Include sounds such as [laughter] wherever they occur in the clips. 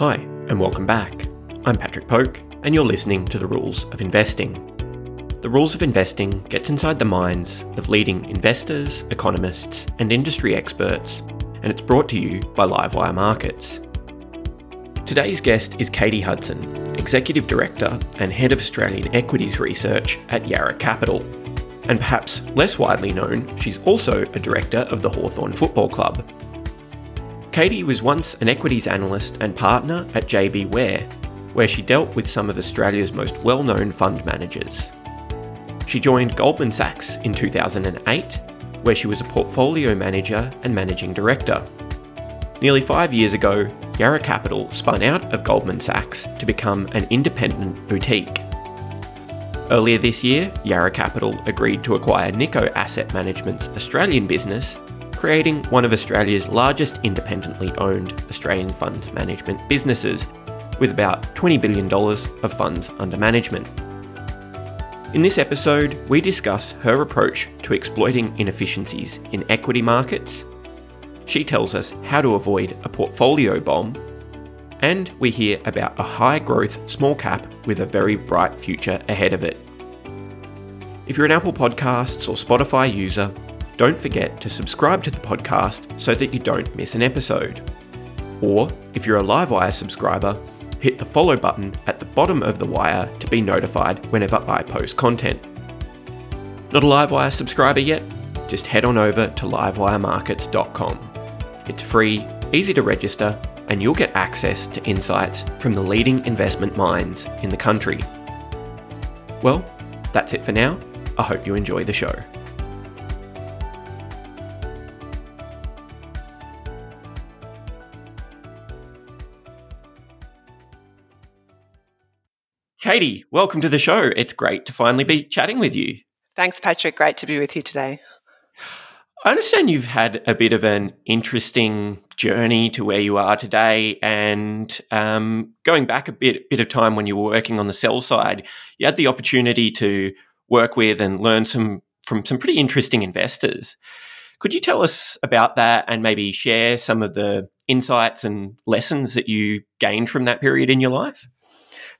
Hi, and welcome back. I'm Patrick Poke, and you're listening to The Rules of Investing. The Rules of Investing gets inside the minds of leading investors, economists, and industry experts, and it's brought to you by Livewire Markets. Today's guest is Katie Hudson, Executive Director and Head of Australian Equities Research at Yarra Capital. And perhaps less widely known, she's also a director of the Hawthorn Football Club, Katie was once an equities analyst and partner at JB Were, where she dealt with some of Australia's most well known fund managers. She joined Goldman Sachs in 2008, where she was a portfolio manager and managing director. Nearly five years ago, Yarra Capital spun out of Goldman Sachs to become an independent boutique. Earlier this year, Yarra Capital agreed to acquire Nikko Asset Management's Australian business creating one of Australia's largest independently owned Australian fund management businesses, with about $20 billion of funds under management. In this episode, we discuss her approach to exploiting inefficiencies in equity markets. She tells us how to avoid a portfolio bomb. And we hear about a high growth small cap with a very bright future ahead of it. If you're an Apple Podcasts or Spotify user, don't forget to subscribe to the podcast so that you don't miss an episode. Or, if you're a Livewire subscriber, hit the follow button at the bottom of the wire to be notified whenever I post content. Not a Livewire subscriber yet? Just head on over to livewiremarkets.com. It's free, easy to register, and you'll get access to insights from the leading investment minds in the country. Well, that's it for now. I hope you enjoy the show. Katie, welcome to the show. It's great to finally be chatting with you. Thanks, Patrick. Great to be with you today. I understand you've had a bit of an interesting journey to where you are today, and um, going back a bit, bit of time when you were working on the sell side, you had the opportunity to work with and learn some from some pretty interesting investors. Could you tell us about that and maybe share some of the insights and lessons that you gained from that period in your life?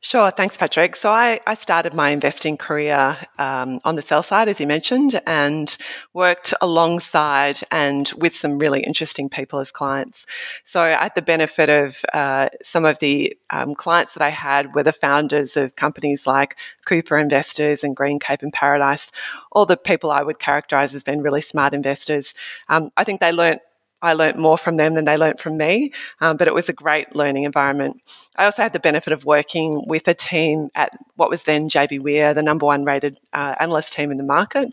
Sure, thanks, Patrick. So I, I started my investing career um, on the sell side, as you mentioned, and worked alongside and with some really interesting people as clients. So I had the benefit of uh, some of the um, clients that I had were the founders of companies like Cooper Investors and Greencape and Paradice, all the people I would characterize as being really smart investors. Um, I think they learnt I learnt more from them than they learnt from me, um, but it was a great learning environment. I also had the benefit of working with a team at what was then JB Were, the number one rated uh, analyst team in the market.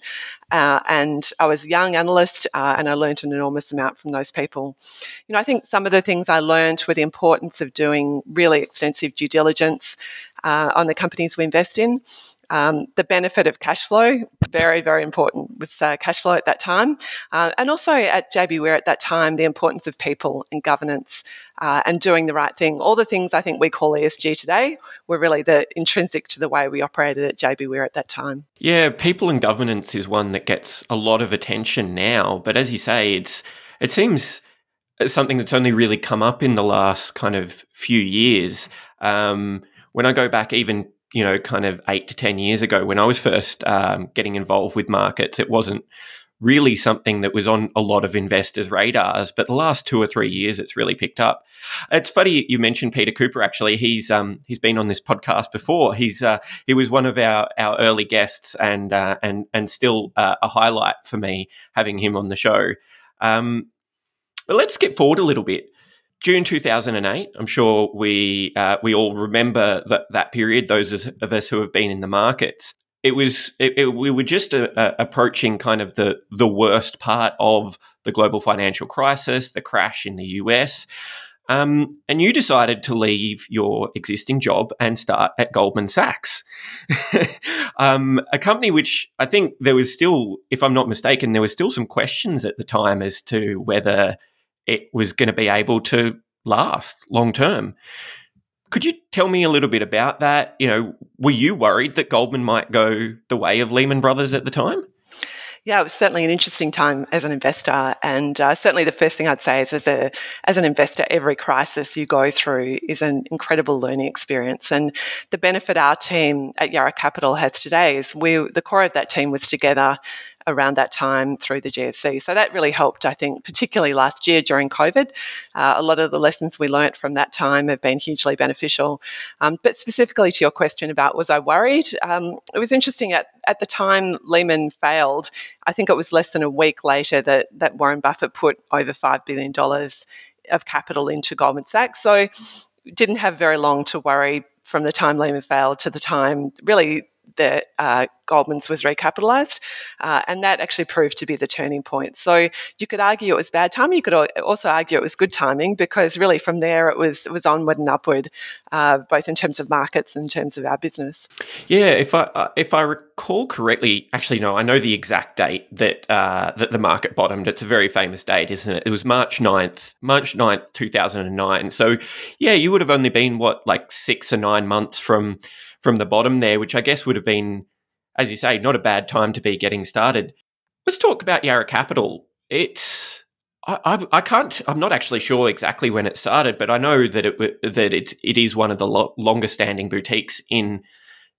Uh, and I was a young analyst uh, and I learnt an enormous amount from those people. You know, I think some of the things I learned were the importance of doing really extensive due diligence uh, on the companies we invest in. Um, the benefit of cash flow, very, very important with uh, cash flow at that time. Uh, and also at JB Were at that time, the importance of people and governance uh, and doing the right thing. All the things I think we call ESG today were really the intrinsic to the way we operated at JB Were at that time. Yeah, people and governance is one that gets a lot of attention now. But as you say, it's it seems something that's only really come up in the last kind of few years. Um, when I go back even you know, kind of eight to 10 years ago when I was first um, getting involved with markets, it wasn't really something that was on a lot of investors' radars. But the last two or three years, it's really picked up. It's funny you mentioned Peter Cooper. Actually, he's um, he's been on this podcast before. He's uh, he was one of our, our early guests, and uh, and and still uh, a highlight for me having him on the show. Um, but let's skip forward a little bit. June 2008. I'm sure we uh, we all remember that that period. Those of us who have been in the markets, it was it, it, we were just uh, uh, approaching kind of the the worst part of the global financial crisis, the crash in the US. Um, and you decided to leave your existing job and start at Goldman Sachs, [laughs] um, a company which I think there was still, if I'm not mistaken, there was still some questions at the time as to whether it was going to be able to last long term. Could you tell me a little bit about that? You know, were you worried that Goldman might go the way of Lehman Brothers at the time? Yeah, it was certainly an interesting time as an investor, and uh, certainly the first thing I'd say is, as a as an investor, every crisis you go through is an incredible learning experience. And the benefit our team at Yarra Capital has today is we the core of that team was together around that time through the GFC. So that really helped, I think, particularly last year during COVID. Uh, a lot of the lessons we learnt from that time have been hugely beneficial. Um, but specifically to your question about was I worried? Um, it was interesting at, at the time Lehman failed. I think it was less than a week later that, that Warren Buffett put over $5 billion of capital into Goldman Sachs. So didn't have very long to worry from the time Lehman failed to the time really that uh, Goldman's was recapitalised, uh, and that actually proved to be the turning point. So you could argue it was bad timing. You could also argue it was good timing because really from there it was it was onward and upward, uh, both in terms of markets and in terms of our business. Yeah, if I uh, if I recall correctly, actually no, I know the exact date that uh, that the market bottomed. It's a very famous date, isn't it? It was March 9th, March 9th, two thousand and nine. So yeah, you would have only been what like six or nine months from from the bottom there, which I guess would have been, as you say, not a bad time to be getting started. Let's talk about Yarra Capital. It's I, I, I can't. I'm not actually sure exactly when it started, but I know that it that it it is one of the lo- longest standing boutiques in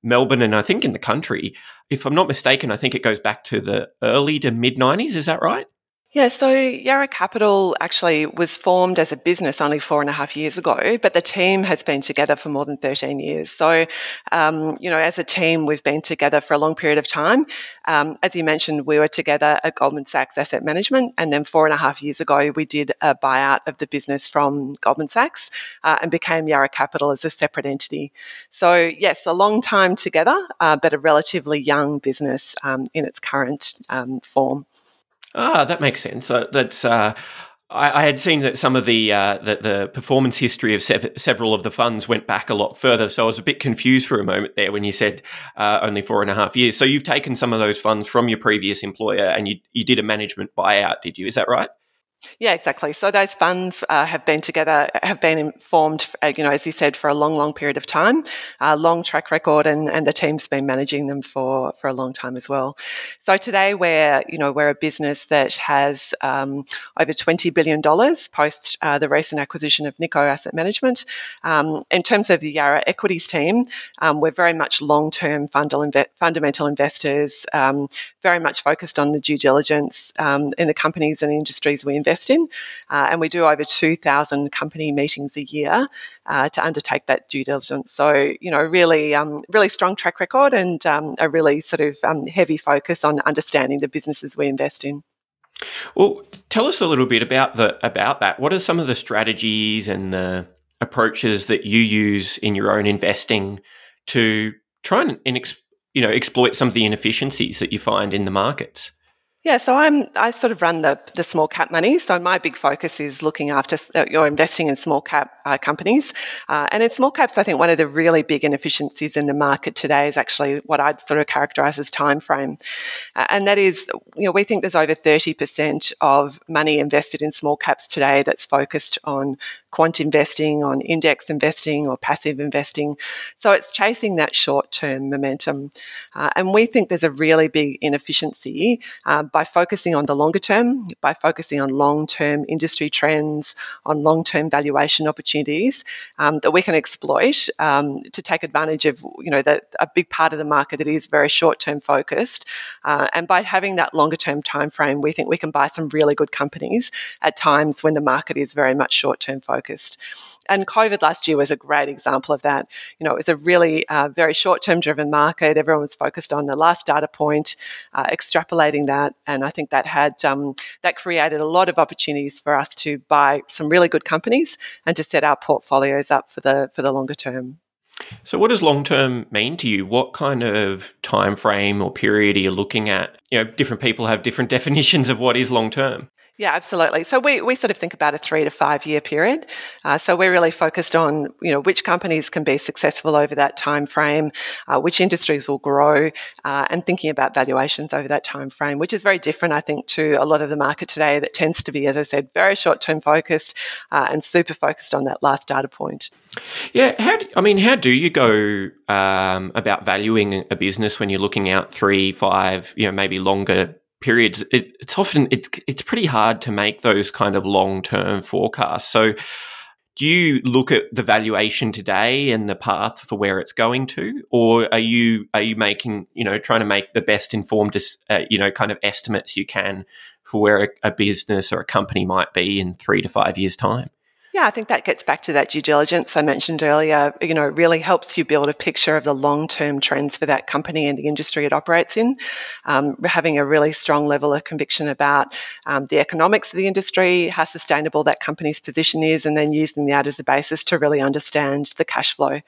Melbourne and I think in the country. If I'm not mistaken, I think it goes back to the early to mid 90s. Is that right? Yeah, so Yarra Capital actually was formed as a business only four and a half years ago, but the team has been together for more than 13 years. So, um, you know, as a team, we've been together for a long period of time. Um, as you mentioned, we were together at Goldman Sachs Asset Management, and then four and a half years ago, we did a buyout of the business from Goldman Sachs uh, and became Yarra Capital as a separate entity. So, yes, a long time together, uh, but a relatively young business um, in its current um, form. Ah, that makes sense. Uh, that's. Uh, I, I, had seen that some of the, uh, the, the performance history of sev- several of the funds went back a lot further, so I was a bit confused for a moment there when you said uh, only four and a half years. So you've taken some of those funds from your previous employer and you you did a management buyout, did you? Is that right? Yeah, exactly. So those funds uh, have been together, have been formed, uh, you know, as you said, for a long, long period of time, uh, long track record, and, and the team's been managing them for for a long time as well. So today we're, you know, we're a business that has um, over twenty billion dollars post uh, the recent acquisition of Nikko Asset Management. Um, in terms of the Yarra Equities team, um, we're very much long term fundamental investors, um, very much focused on the due diligence um, in the companies and industries we invest invest in. Uh, and we do over 2,000 company meetings a year uh, to undertake that due diligence. So, you know, really, um, really strong track record and um, a really sort of um, heavy focus on understanding the businesses we invest in. Well, tell us a little bit about the about that. What are some of the strategies and the approaches that you use in your own investing to try and, and you know exploit some of the inefficiencies that you find in the markets? Yeah, so I'm I sort of run the the small cap money. So my big focus is looking after uh, you're investing in small cap uh, companies, uh, and in small caps, I think one of the really big inefficiencies in the market today is actually what I'd sort of characterise as time frame, uh, and that is you know we think there's over thirty percent of money invested in small caps today that's focused on quant investing, on index investing, or passive investing. So it's chasing that short term momentum, uh, and we think there's a really big inefficiency by focusing on the longer term, by focusing on long term industry trends, on long term valuation opportunities um, that we can exploit um, to take advantage of, you know, the, a big part of the market that is very short term focused. Uh, and by having that longer term time frame, we think we can buy some really good companies at times when the market is very much short term focused and COVID last year was a great example of that. You know, it was a really uh, very short term driven market. Everyone was focused on the last data point, uh, extrapolating that, and I think that had um, that created a lot of opportunities for us to buy some really good companies and to set our portfolios up for the for the longer term. So, what does long term mean to you? What kind of time frame or period are you looking at? You know, different people have different [laughs] definitions of what is long term. Yeah, absolutely. So we, we sort of think about a three to five year period. Uh, so we're really focused on you know which companies can be successful over that time frame, uh, which industries will grow, uh, and thinking about valuations over that time frame, which is very different, I think, to a lot of the market today that tends to be, as I said, very short term focused uh, and super focused on that last data point. Yeah, how do, I mean, how do you go um, about valuing a business when you're looking out three, five, you know, maybe longer periods, it, it's often it's it's pretty hard to make those kind of long term forecasts. So, do you look at the valuation today and the path for where it's going to, or are you are you making you know trying to make the best informed uh, you know kind of estimates you can for where a, a business or a company might be in three to five years time? Yeah, I think that gets back to that due diligence I mentioned earlier. You know, really helps you build a picture of the long term trends for that company and the industry it operates in. Um, having a really strong level of conviction about um, the economics of the industry, how sustainable that company's position is, and then using that as a basis to really understand the cash flow.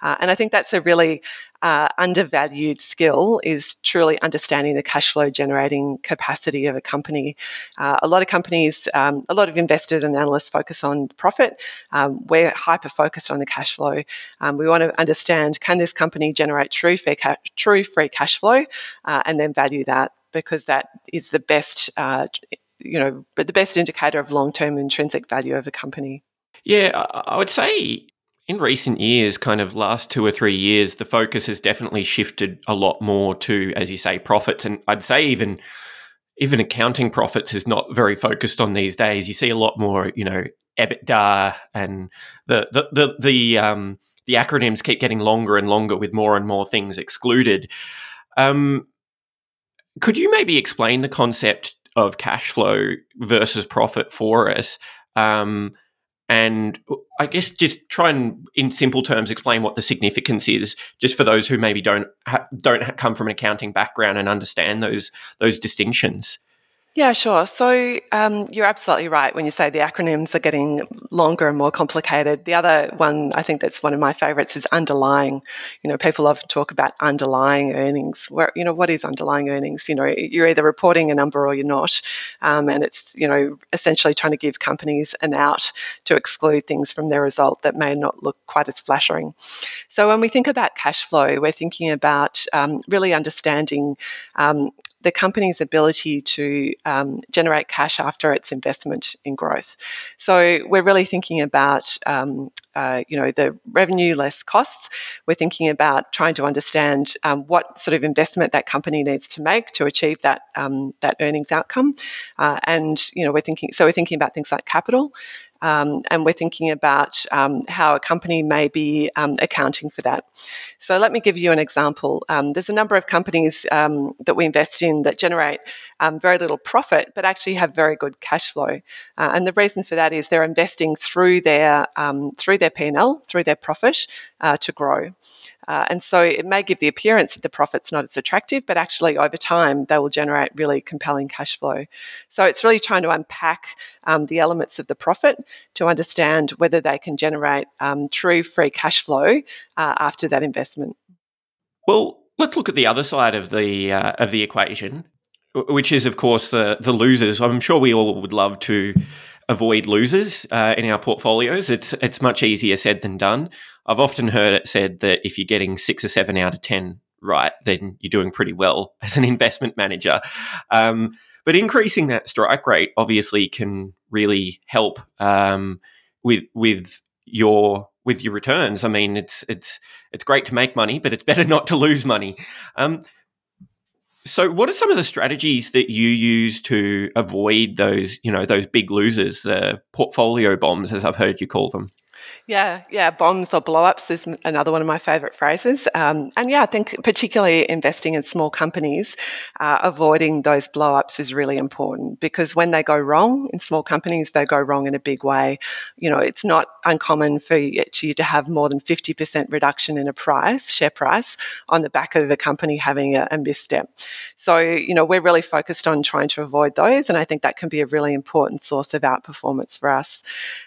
Uh, and I think that's a really uh, undervalued skill is truly understanding the cash flow generating capacity of a company. Uh, a lot of companies, um, a lot of investors and analysts focus on profit. Um, we're hyper focused on the cash flow. Um, we want to understand can this company generate true free, ca- true free cash flow uh, and then value that because that is the best. Uh, you know, the best indicator of long-term intrinsic value of a company. Yeah, I would say in recent years, kind of last two or three years, the focus has definitely shifted a lot more to, as you say, profits. And I'd say even even accounting profits is not very focused on these days. You see a lot more, you know, EBITDA and the the the the, um, the acronyms keep getting longer and longer with more and more things excluded. Um, could you maybe explain the concept of cash flow versus profit for us? Um, and uh, I guess just try and, in simple terms, explain what the significance is, just for those who maybe don't ha- don't ha- come from an accounting background and understand those those distinctions. Yeah, sure. So um, you're absolutely right when you say the acronyms are getting longer and more complicated. The other one, I think that's one of my favourites, is underlying. You know, people often talk about underlying earnings. Where you know, what is underlying earnings? You know, you're either reporting a number or you're not, um, and it's you know essentially trying to give companies an out to exclude things from their result that may not look quite as flattering. So when we think about cash flow, we're thinking about um, really understanding um, the company's ability to um, generate cash after its investment in growth. So we're really thinking about um, uh, you know the revenue less costs. We're thinking about trying to understand um, what sort of investment that company needs to make to achieve that um, that earnings outcome, uh, and you know we're thinking so we're thinking about things like capital. Um, and we're thinking about um, how a company may be um, accounting for that. So, let me give you an example. Um, there's a number of companies um, that we invest in that generate very little profit, but actually have very good cash flow. Uh, and the reason for that is they're investing through their through their P&L, through their profit, uh, to grow. Uh, and so it may give the appearance that the profit's not as attractive, but actually over time they will generate really compelling cash flow. So it's really trying to unpack um, the elements of the profit to understand whether they can generate um, true free cash flow uh, after that investment. Well, let's look at the other side of the uh, of the equation, which is of course the the losers. I'm sure we all would love to avoid losers uh, in our portfolios. It's it's much easier said than done. I've often heard it said that if you're getting six or seven out of ten right, then you're doing pretty well [laughs] as an investment manager. Um, but increasing that strike rate obviously can really help um, with with your with your returns. I mean, it's it's it's great to make money, but it's better [laughs] not to lose money. Um, so, what are some of the strategies that you use to avoid those, you know, those big losers, uh, portfolio bombs, as I've heard you call them? Yeah, yeah, bombs or blow-ups is another one of my favourite phrases. Um, and yeah, I think particularly investing in small companies, uh, avoiding those blow-ups is really important because when they go wrong in small companies, they go wrong in a big way. You know, it's not uncommon for you to have more than 50% reduction in a price, share price, on the back of a company having a, a misstep. So, you know, we're really focused on trying to avoid those. And I think that can be a really important source of outperformance for us.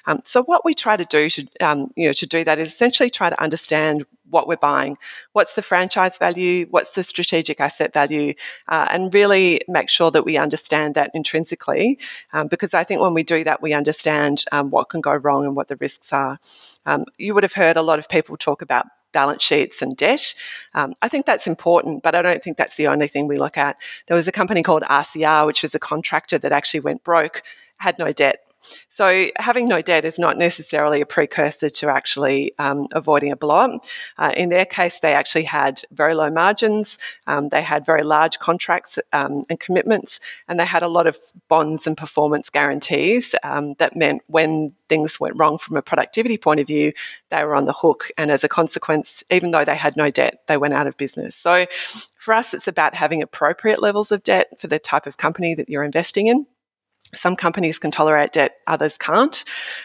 Um, so what we try to do to um, you know, to do that is essentially try to understand what we're buying. What's the franchise value? What's the strategic asset value? Uh, and really make sure that we understand that intrinsically, um, because I think when we do that, we understand um, what can go wrong and what the risks are. Um, you would have heard a lot of people talk about balance sheets and debt. Um, I think that's important, but I don't think that's the only thing we look at. There was a company called RCR, which was a contractor that actually went broke, had no debt So having no debt is not necessarily a precursor to actually um, avoiding a blow up. Uh, in their case, they actually had very low margins, um, they had very large contracts um, and commitments, and they had a lot of bonds and performance guarantees um, that meant when things went wrong from a productivity point of view, they were on the hook. And as a consequence, even though they had no debt, they went out of business. So for us, it's about having appropriate levels of debt for the type of company that you're investing in. Some companies can tolerate debt, others can't.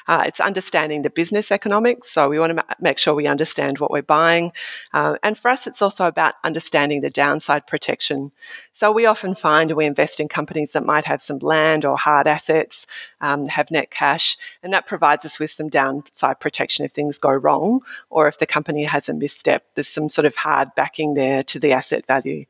Uh, it's understanding the business economics. So we want to ma- make sure we understand what we're buying. Uh, and for us, it's also about understanding the downside protection. So we often find we invest in companies that might have some land or hard assets, um, have net cash, and that provides us with some downside protection if things go wrong or if the company has a misstep. There's some sort of hard backing there to the asset value.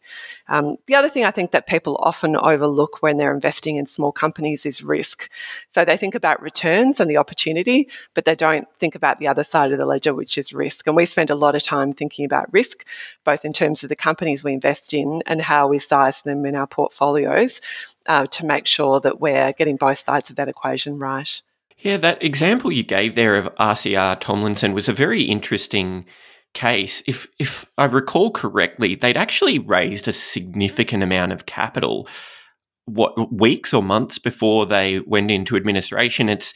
Um, the other thing I think that people often overlook when they're investing in small companies is risk. So they think about returns and the opportunity, but they don't think about the other side of the ledger, which is risk. And we spend a lot of time thinking about risk, both in terms of the companies we invest in and how we size them in our portfolios uh, to make sure that we're getting both sides of that equation right. Yeah, that example you gave there of RCR Tomlinson was a very interesting case. If if I recall correctly, they'd actually raised a significant amount of capital what weeks or months before they went into administration. It's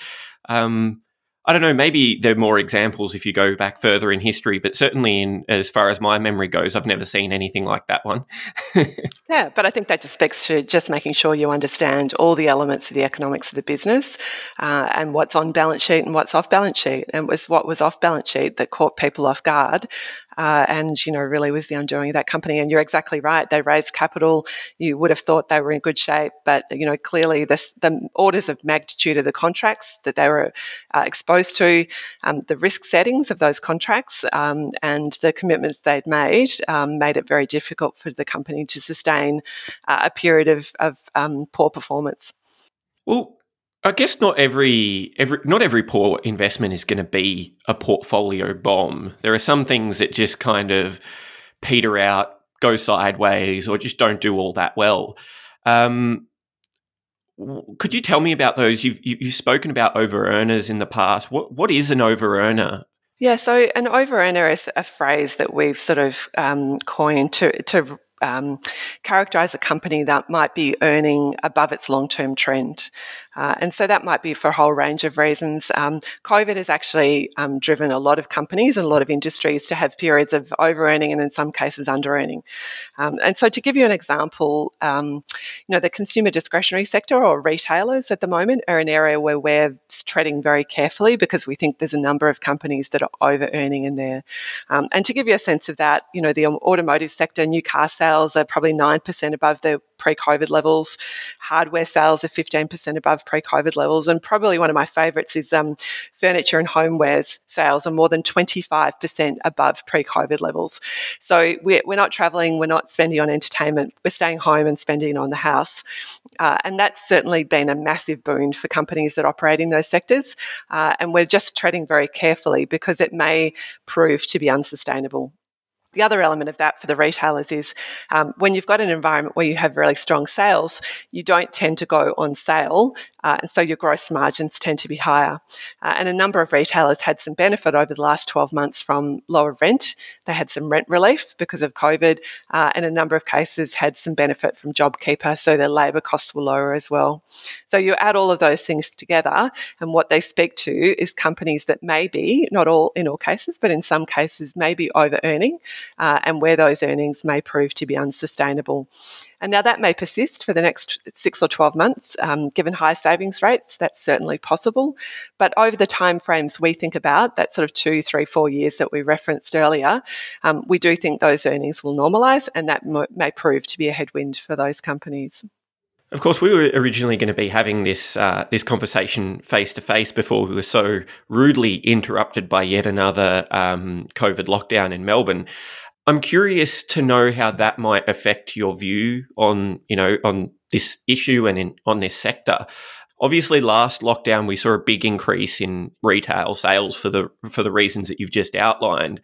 um, I don't know. Maybe there are more examples if you go back further in history, but certainly, in as far as my memory goes, I've never seen anything like that one. [laughs] yeah, but I think that just speaks to just making sure you understand all the elements of the economics of the business uh, and what's on balance sheet and what's off balance sheet, and was what was off balance sheet that caught people off guard uh, and you know really was the undoing of that company. And you're exactly right; they raised capital. You would have thought they were in good shape, but you know clearly the orders of magnitude of the contracts that they were uh, exposed to, um, the risk settings of those contracts, um, and the commitments they'd made um, made it very difficult for the company to sustain uh, a period of, of um, poor performance. Well, I guess not every every not every poor investment is going to be a portfolio bomb. There are some things that just kind of peter out, go sideways, or just don't do all that well. Um, could you tell me about those? You've you've spoken about over earners in the past. What what is an over earner? Yeah, so an over earner is a phrase that we've sort of um, coined to to um, characterize a company that might be earning above its long term trend. Uh, and so that might be for a whole range of reasons. Um, COVID has actually um, driven a lot of companies and a lot of industries to have periods of over earning and in some cases under earning. Um, and so to give you an example, um, you know, the consumer discretionary sector or retailers at the moment are an area where we're treading very carefully because we think there's a number of companies that are over earning in there. Um, and to give you a sense of that, you know, the automotive sector, new car sales are probably 9% above the pre COVID levels. Hardware sales are 15% above pre COVID levels. And probably one of my favorites is um, furniture and homewares sales are more than 25% above pre COVID levels. So we're, we're not traveling, we're not spending on entertainment, we're staying home and spending on the house. Uh, and that's certainly been a massive boon for companies that operate in those sectors. Uh, and we're just treading very carefully because it may prove to be unsustainable the other element of that for the retailers is um, when you've got an environment where you have really strong sales, you don't tend to go on sale, uh, and so your gross margins tend to be higher. Uh, and a number of retailers had some benefit over the last 12 months from lower rent. They had some rent relief because of COVID, uh, and a number of cases had some benefit from JobKeeper, so their labour costs were lower as well. So you add all of those things together, and what they speak to is companies that may be, not all in all cases, but in some cases, may be over earning uh, and where those earnings may prove to be unsustainable. And now that may persist for the next six or 12 months, um, given high savings rates, that's certainly possible. But over the time frames we think about, that sort of two, three, four years that we referenced earlier, um, we do think those earnings will normalise and that may prove to be a headwind for those companies. Of course, we were originally going to be having this uh, this conversation face to face before we were so rudely interrupted by yet another um, COVID lockdown in Melbourne. I'm curious to know how that might affect your view on, you know, on this issue and in, on this sector. Obviously, last lockdown we saw a big increase in retail sales for the for the reasons that you've just outlined.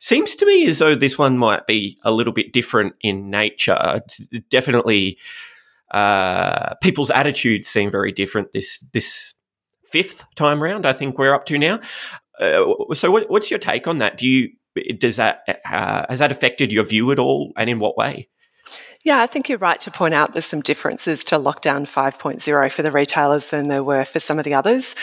Seems to me as though this one might be a little bit different in nature. It's definitely, uh, people's attitudes seem very different this this fifth time round. I think we're up to now. Uh, so, what, what's your take on that? Do you does that uh, has that affected your view at all, and in what way? Yeah, I think you're right to point out there's some differences to lockdown 5.0 for the retailers than there were for some of the others.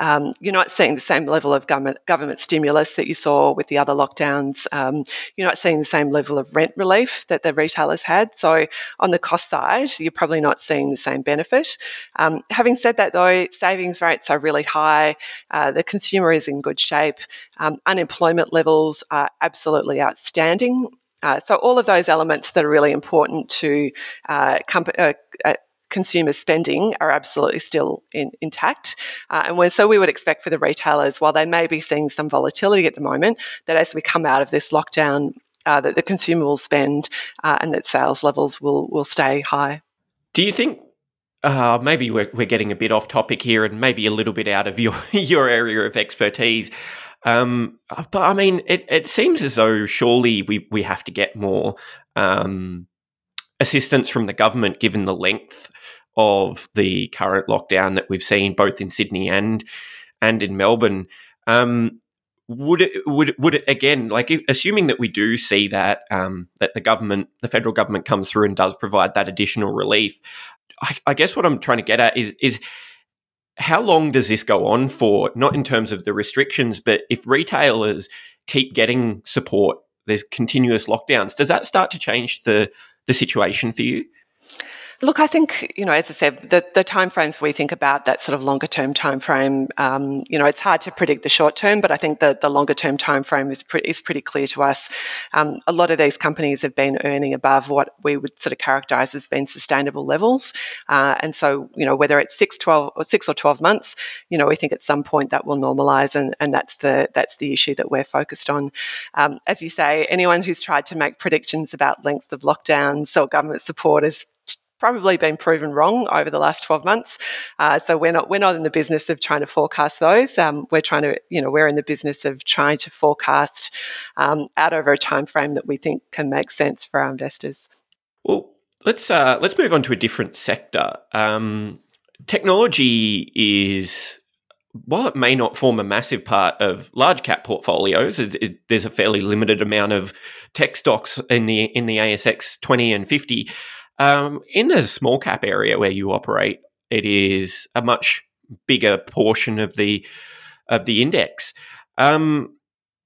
Um, you're not seeing the same level of government, government stimulus that you saw with the other lockdowns. Um, you're not seeing the same level of rent relief that the retailers had. So on the cost side, you're probably not seeing the same benefit. Um, having said that, though, savings rates are really high. Uh, the consumer is in good shape. Um, unemployment levels are absolutely outstanding. Uh, so all of those elements that are really important to uh, comp- uh, uh, consumer spending are absolutely still in, intact. Uh, and so we would expect for the retailers, while they may be seeing some volatility at the moment, that as we come out of this lockdown, uh, that the consumer will spend and that sales levels will will stay high. Do you think uh, maybe we're, we're getting a bit off topic here and maybe a little bit out of your, [laughs] your area of expertise. Um, but I mean, it, it seems as though surely we, we have to get more um, assistance from the government given the length of the current lockdown that we've seen both in Sydney and and in Melbourne. Um, would it would would it again like assuming that we do see that um, that the government the federal government comes through and does provide that additional relief I, I guess what I'm trying to get at is is how long does this go on for? Not in terms of the restrictions, but if retailers keep getting support, there's continuous lockdowns. Does that start to change the the situation for you? Look, I think you know, as I said, the, the timeframes we think about that sort of longer term timeframe. Um, you know, it's hard to predict the short term, but I think that the longer term timeframe is pretty is pretty clear to us. Um, a lot of these companies have been earning above what we would sort of characterise as being sustainable levels, uh, and so you know, whether it's six, 12, or six or twelve months, you know, we think at some point that will normalise, and, and that's the that's the issue that we're focused on. Um, as you say, anyone who's tried to make predictions about lengths of lockdowns or government support is probably been proven wrong over the last 12 months. Uh, so we're not, we're not in the business of trying to forecast those. Um, we're trying to, you know, we're in the business of trying to forecast um, out over a time frame that we think can make sense for our investors. Well, let's, uh, let's move on to a different sector. Um, technology is while it may not form a massive part of large cap portfolios, it, it, there's a fairly limited amount of tech stocks in the in the ASX 20 and 50. Um, in the small cap area where you operate, it is a much bigger portion of the of the index. Um,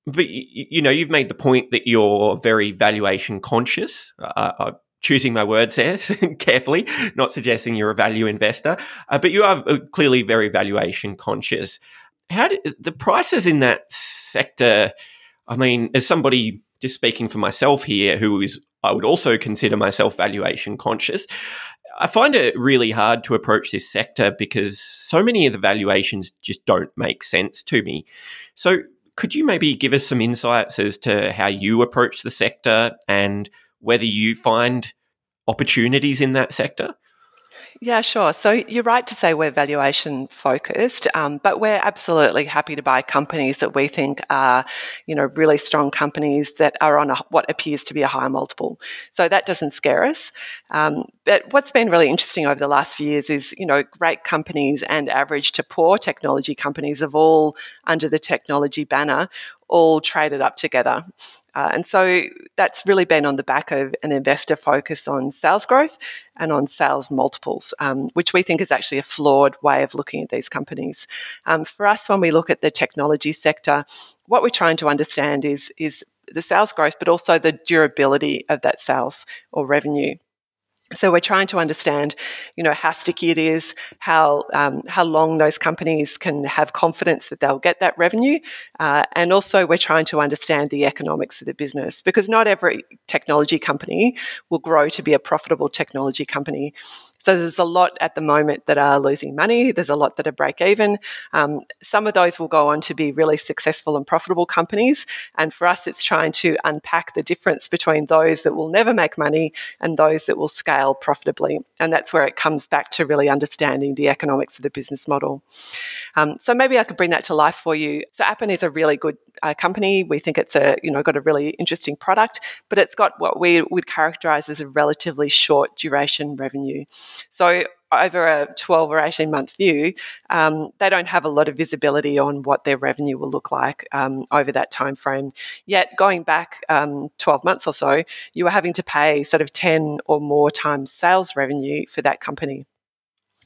but you know, you've made the point that you're very valuation conscious. Uh, uh, choosing my words there [laughs] carefully, not suggesting you're a value investor, uh, but you are uh, clearly very valuation conscious. How did the prices in that sector? I mean, as somebody just speaking for myself here, who is I would also consider myself valuation conscious. I find it really hard to approach this sector because so many of the valuations just don't make sense to me. So, could you maybe give us some insights as to how you approach the sector and whether you find opportunities in that sector? Yeah, sure. So you're right to say we're valuation focused, um, but we're absolutely happy to buy companies that we think are, you know, really strong companies that are on a, what appears to be a high multiple. So that doesn't scare us. Um, but what's been really interesting over the last few years is, you know, great companies and average to poor technology companies of all under the technology banner all traded up together. Uh, and so that's really been on the back of an investor focus on sales growth and on sales multiples, um, which we think is actually a flawed way of looking at these companies. Um, for us, when we look at the technology sector, what we're trying to understand is, is the sales growth, but also the durability of that sales or revenue. So we're trying to understand, you know, how sticky it is, how um, how long those companies can have confidence that they'll get that revenue, uh, and also we're trying to understand the economics of the business because not every technology company will grow to be a profitable technology company. So there's a lot at the moment that are losing money. There's a lot that are break even. Um, some of those will go on to be really successful and profitable companies. And for us, it's trying to unpack the difference between those that will never make money and those that will scale profitably. And that's where it comes back to really understanding the economics of the business model. Um, so maybe I could bring that to life for you. So Appen is a really good uh, company. We think it's a you know got a really interesting product, but it's got what we would characterize as a relatively short duration revenue. So over a 12 or 18 month view, um, they don't have a lot of visibility on what their revenue will look like um, over that time frame. Yet going back um, 12 months or so, you were having to pay sort of 10 or more times sales revenue for that company.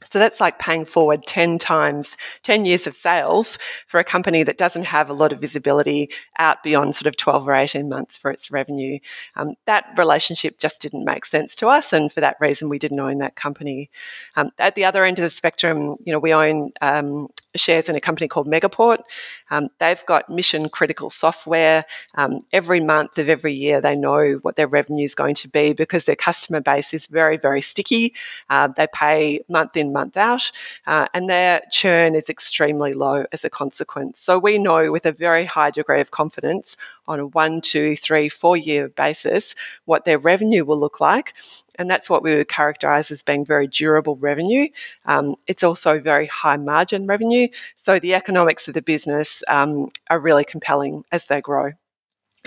So that's like paying forward 10 times, 10 years of sales for a company that doesn't have a lot of visibility out beyond sort of 12 or 18 months for its revenue. Um, that relationship just didn't make sense to us. And for that reason, we didn't own that company. Um, at the other end of the spectrum, you know, we own um, shares in a company called Megaport. Um, they've got mission critical software. Um, every month of every year, they know what their revenue is going to be because their customer base is very, very sticky. Uh, they pay month in, month out, uh, and their churn is extremely low as a consequence. So we know with a very high degree of confidence on a one, two, three, four year basis what their revenue will look like and that's what we would characterize as being very durable revenue. Um, it's also very high margin revenue. So the economics of the business um, are really compelling as they grow.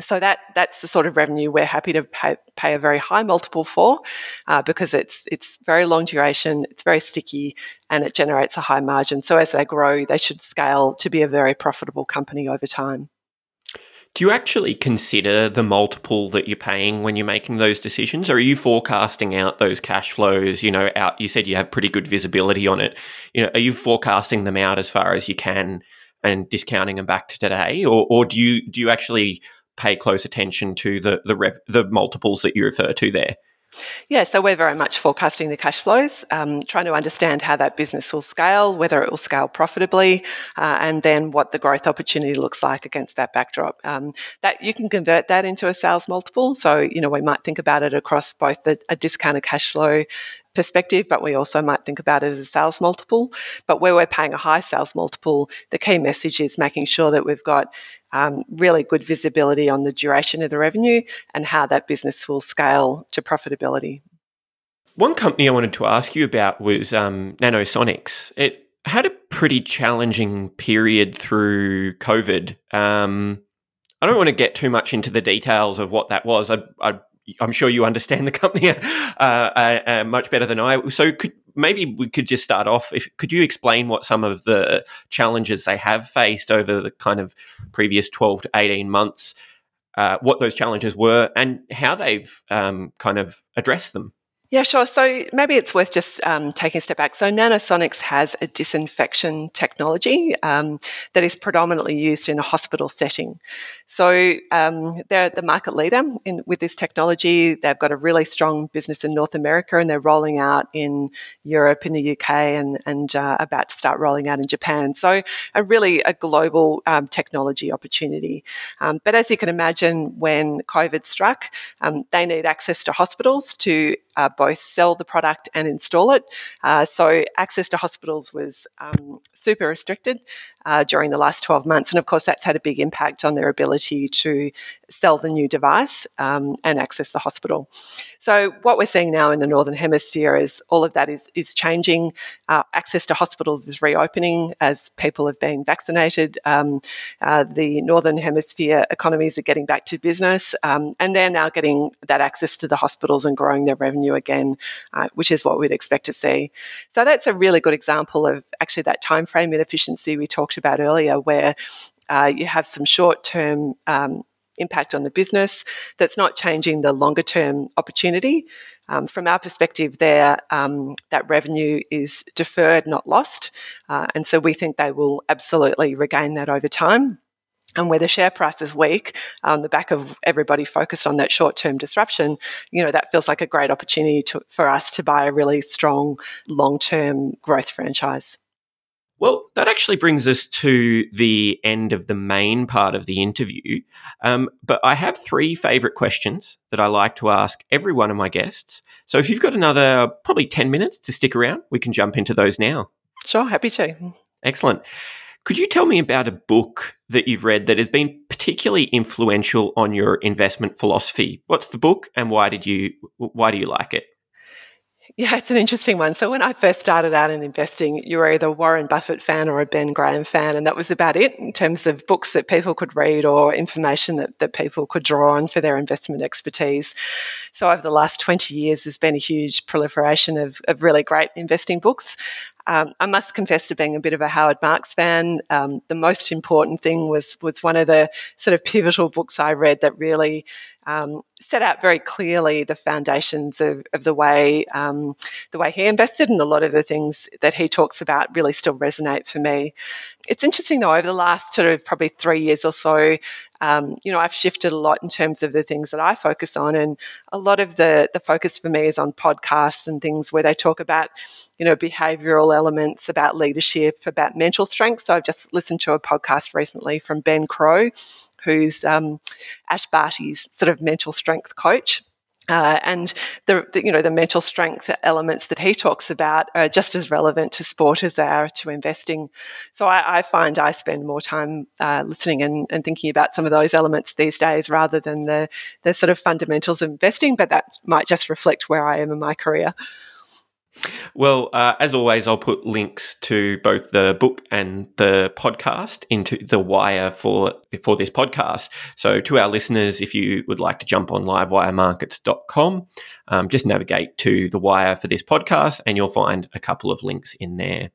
So that that's the sort of revenue we're happy to pay, pay a very high multiple for, uh, because it's it's very long duration, it's very sticky, and it generates a high margin. So as they grow, they should scale to be a very profitable company over time. Do you actually consider the multiple that you're paying when you're making those decisions? Or are you forecasting out those cash flows, you know, out you said you have pretty good visibility on it. You know, are you forecasting them out as far as you can and discounting them back to today? Or or do you do you actually pay close attention to the the rev, the multiples that you refer to there? Yeah, so we're very much forecasting the cash flows, um, trying to understand how that business will scale, whether it will scale profitably, uh, and then what the growth opportunity looks like against that backdrop. Um, that you can convert that into a sales multiple. So you know we might think about it across both the, a discounted cash flow perspective, but we also might think about it as a sales multiple. But where we're paying a high sales multiple, the key message is making sure that we've got um, really good visibility on the duration of the revenue and how that business will scale to profitability. One company I wanted to ask you about was um, Nanosonics. It had a pretty challenging period through COVID. Um, I don't want to get too much into the details of what that was. I, I'm sure you understand the company [laughs] uh, uh, uh, much better than I. So, could maybe we could just start off. If could you explain what some of the challenges they have faced over the kind of previous 12 to 18 months, uh, what those challenges were, and how they've um, kind of addressed them? Yeah, sure. So maybe it's worth just um, taking a step back. So Nanosonics has a disinfection technology um, that is predominantly used in a hospital setting. So um, they're the market leader in, with this technology. They've got a really strong business in North America, and they're rolling out in Europe, in the UK, and and uh, about to start rolling out in Japan. So a really a global um, technology opportunity. Um, but as you can imagine, when COVID struck, um, they need access to hospitals to uh, both sell the product and install it. Uh, so access to hospitals was um, super restricted uh, during the last 12 months. And of course, that's had a big impact on their ability to sell the new device um, and access the hospital. So, what we're seeing now in the Northern Hemisphere is all of that is, is changing. Uh, access to hospitals is reopening as people have been vaccinated. Um, uh, the Northern Hemisphere economies are getting back to business, um, and they're now getting that access to the hospitals and growing their revenue again, uh, which is what we'd expect to see. So, that's a really good example of actually that time frame inefficiency we talked talked about earlier, where uh, you have some short term um, impact on the business that's not changing the longer term opportunity. Um, from our perspective, there um, that revenue is deferred, not lost, uh, and so we think they will absolutely regain that over time. And where the share price is weak, on the back of everybody focused on that short term disruption, you know, that feels like a great opportunity to, for us to buy a really strong long term growth franchise. Well, that actually brings us to the end of the main part of the interview. Um, but I have three favorite questions that I like to ask every one of my guests. So if you've got another probably 10 minutes to stick around, we can jump into those now. Sure, happy to. Excellent. Could you tell me about a book that you've read that has been particularly influential on your investment philosophy? What's the book and why did you why do you like it? Yeah, it's an interesting one. So when I first started out in investing, you were either a Warren Buffett fan or a Ben Graham fan, and that was about it in terms of books that people could read or information that, that people could draw on for their investment expertise. So over the last 20 years, there's been a huge proliferation of, of really great investing books. Um, I must confess to being a bit of a Howard Marks fan. Um, the most important thing was was one of the sort of pivotal books I read that really um, set out very clearly the foundations of, of the way um, the way he invested, and a lot of the things that he talks about really still resonate for me. It's interesting though, over the last sort of probably three years or so, um, you know, I've shifted a lot in terms of the things that I focus on, and a lot of the the focus for me is on podcasts and things where they talk about, you know, behavioural elements, about leadership, about mental strength. So I've just listened to a podcast recently from Ben Crowe, who's um, Ash Barty's sort of mental strength coach. Uh, and the, the, you know the mental strength elements that he talks about are just as relevant to sport as they are to investing. So I, I find I spend more time uh, listening and, and, thinking about some of those elements these days rather than the the sort of fundamentals of investing. But that might just reflect where I am in my career. Well, uh, as always, I'll put links to both the book and the podcast into the wire for for this podcast. So, to our listeners, if you would like to jump on livewiremarkets.com, um, just navigate to the wire for this podcast, and you'll find a couple of links in there.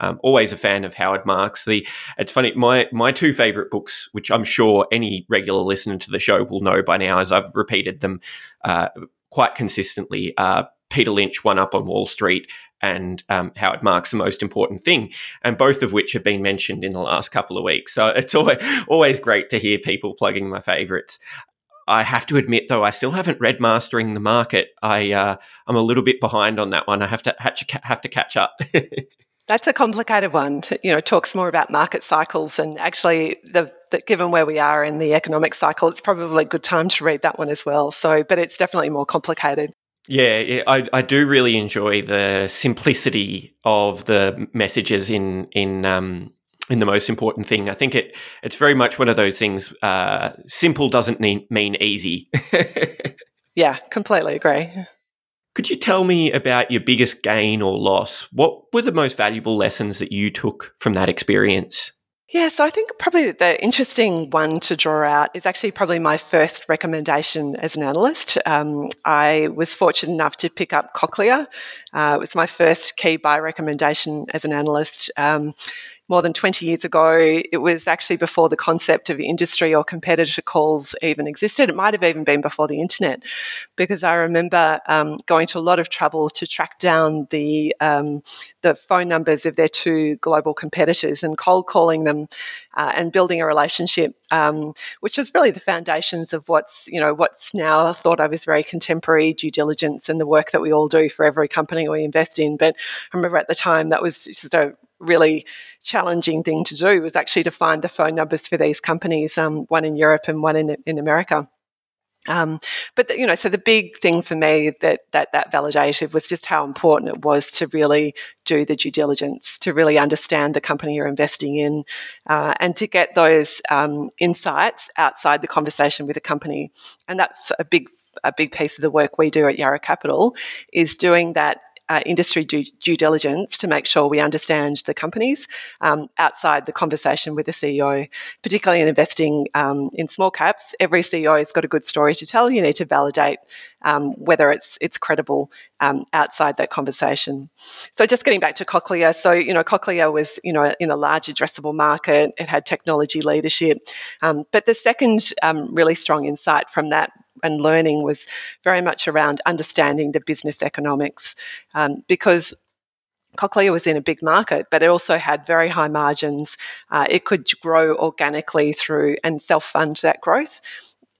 Um, always a fan of Howard Marks. The it's funny my my two favorite books, which I'm sure any regular listener to the show will know by now, as I've repeated them uh, quite consistently, are Peter Lynch, One Up on Wall Street, and um, Howard Marks, The Most Important Thing, and both of which have been mentioned in the last couple of weeks. So it's always, always great to hear people plugging my favorites. I have to admit, though, I still haven't read Mastering the Market. I uh, I'm a little bit behind on that one. I have to have to, have to catch up. [laughs] That's a complicated one. You know, talks more about market cycles, and actually, the, the, given where we are in the economic cycle, it's probably a good time to read that one as well. So, but it's definitely more complicated. Yeah, I, I do really enjoy the simplicity of the messages in in um, in the most important thing. I think it it's very much one of those things. Uh, simple doesn't mean, mean easy. [laughs] yeah, completely agree. Could you tell me about your biggest gain or loss? What were the most valuable lessons that you took from that experience? Yeah, so I think probably the interesting one to draw out is actually probably my first recommendation as an analyst. Um, I was fortunate enough to pick up Cochlear. Uh, it was my first key buy recommendation as an analyst. Um, more than 20 years ago. It was actually before the concept of industry or competitor calls even existed. It might have even been before the internet, because I remember um, going to a lot of trouble to track down the um, the phone numbers of their two global competitors and cold calling them uh, and building a relationship, um, which is really the foundations of what's you know what's now thought of as very contemporary due diligence and the work that we all do for every company we invest in. But I remember at the time that was just a really challenging thing to do was actually to find the phone numbers for these companies, um, one in Europe and one in, in America. Um, but the, you know, so the big thing for me that, that that validated was just how important it was to really do the due diligence, to really understand the company you're investing in, uh, and to get those um, insights outside the conversation with the company. And that's a big a big piece of the work we do at Yarra Capital is doing that uh, industry due, due, diligence to make sure we understand the companies um, outside the conversation with the CEO, particularly in investing um, in small caps. Every CEO has got a good story to tell. You need to validate um, whether it's it's credible um, outside that conversation. So just getting back to Cochlear, so you know Cochlear was you know in a large addressable market. It had technology leadership, um, but the second um, really strong insight from that and learning was very much around understanding the business economics um, because Cochlear was in a big market, but it also had very high margins. Uh, it could grow organically through and self fund that growth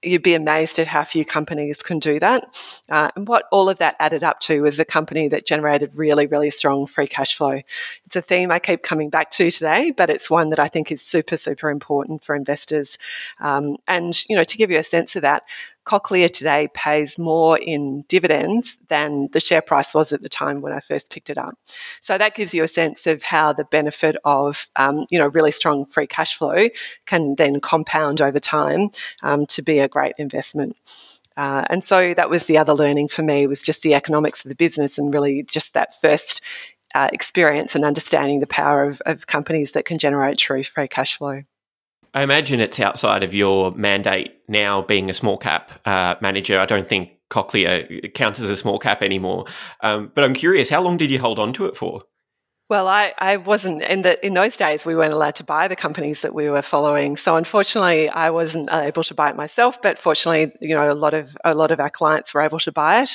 you'd be amazed at how few companies can do that. Uh, and what all of that added up to was a company that generated really, really strong free cash flow. It's a theme I keep coming back to today, but it's one that I think is super, super important for investors. Um, and, you know, to give you a sense of that, Cochlear today pays more in dividends than the share price was at the time when I first picked it up. So that gives you a sense of how the benefit of um, you know really strong free cash flow can then compound over time um, to be a great investment. Uh, and so that was the other learning for me was just the economics of the business and really just that first uh, experience and understanding the power of, of companies that can generate true free cash flow. I imagine it's outside of your mandate now being a small cap uh, manager. I don't think Cochlear counts as a small cap anymore. Um, but I'm curious, how long did you hold on to it for? Well, I, I wasn't in the in those days. We weren't allowed to buy the companies that we were following, so unfortunately, I wasn't able to buy it myself. But fortunately, you know, a lot of a lot of our clients were able to buy it,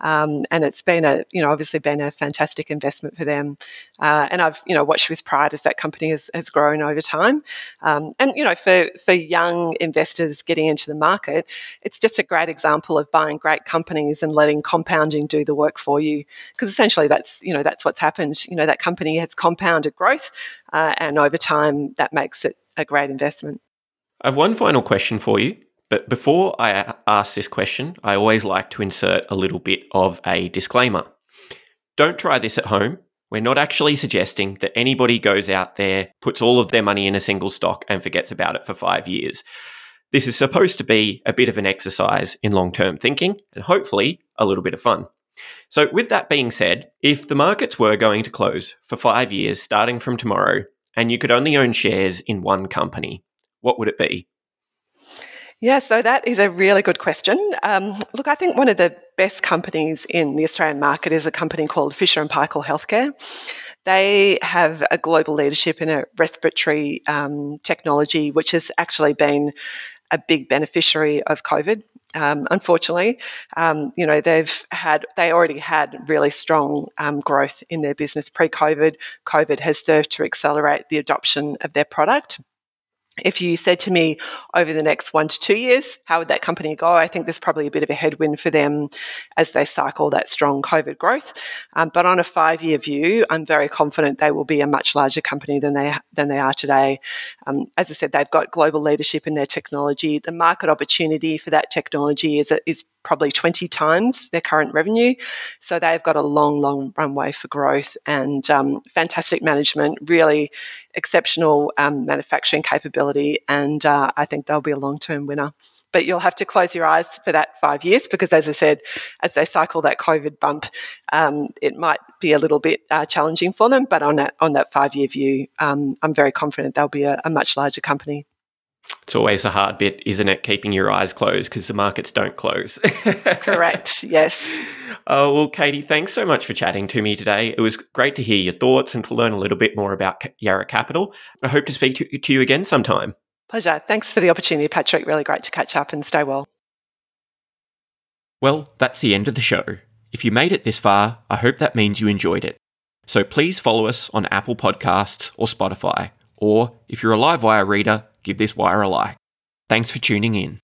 um, and it's been a you know obviously been a fantastic investment for them. Uh, and I've you know watched with pride as that company has, has grown over time. Um, and you know, for for young investors getting into the market, it's just a great example of buying great companies and letting compounding do the work for you. Because essentially, that's you know that's what's happened. You know that company company has compounded growth, uh, and over time, that makes it a great investment. I have one final question for you. But before I ask this question, I always like to insert a little bit of a disclaimer. Don't try this at home. We're not actually suggesting that anybody goes out there, puts all of their money in a single stock, and forgets about it for five years. This is supposed to be a bit of an exercise in long term thinking and hopefully a little bit of fun. So, with that being said, if the markets were going to close for five years starting from tomorrow, and you could only own shares in one company, what would it be? Yeah, so that is a really good question. Um, look, I think one of the best companies in the Australian market is a company called Fisher and Paykel Healthcare. They have a global leadership in a respiratory um, technology, which has actually been a big beneficiary of COVID. Um, unfortunately, um, you know they've had they already had really strong um, growth in their business pre-COVID. COVID has served to accelerate the adoption of their product if you said to me over the next one to two years, how would that company go? I think there's probably a bit of a headwind for them as they cycle that strong COVID growth. Um, but on a five year view, I'm very confident they will be a much larger company than they than they are today. Um, as I said, they've got global leadership in their technology. The market opportunity for that technology is is probably 20 times their current revenue. So they've got a long, long runway for growth and um, fantastic management, really exceptional um, manufacturing capability. And uh, I think they'll be a long term winner. But you'll have to close your eyes for that five years because, as I said, as they cycle that COVID bump, um, it might be a little bit uh, challenging for them. But on that on that five year view, um, I'm very confident they'll be a, a much larger company. It's always a hard bit, isn't it? Keeping your eyes closed because the markets don't close. [laughs] Correct. Yes. Oh, well, Katie, thanks so much for chatting to me today. It was great to hear your thoughts and to learn a little bit more about Yarra Capital. I hope to speak to, to you again sometime. Pleasure. Thanks for the opportunity, Patrick. Really great to catch up and stay well. Well, that's the end of the show. If you made it this far, I hope that means you enjoyed it. So please follow us on Apple Podcasts or Spotify. Or if you're a Livewire reader, give this wire a like. Thanks for tuning in.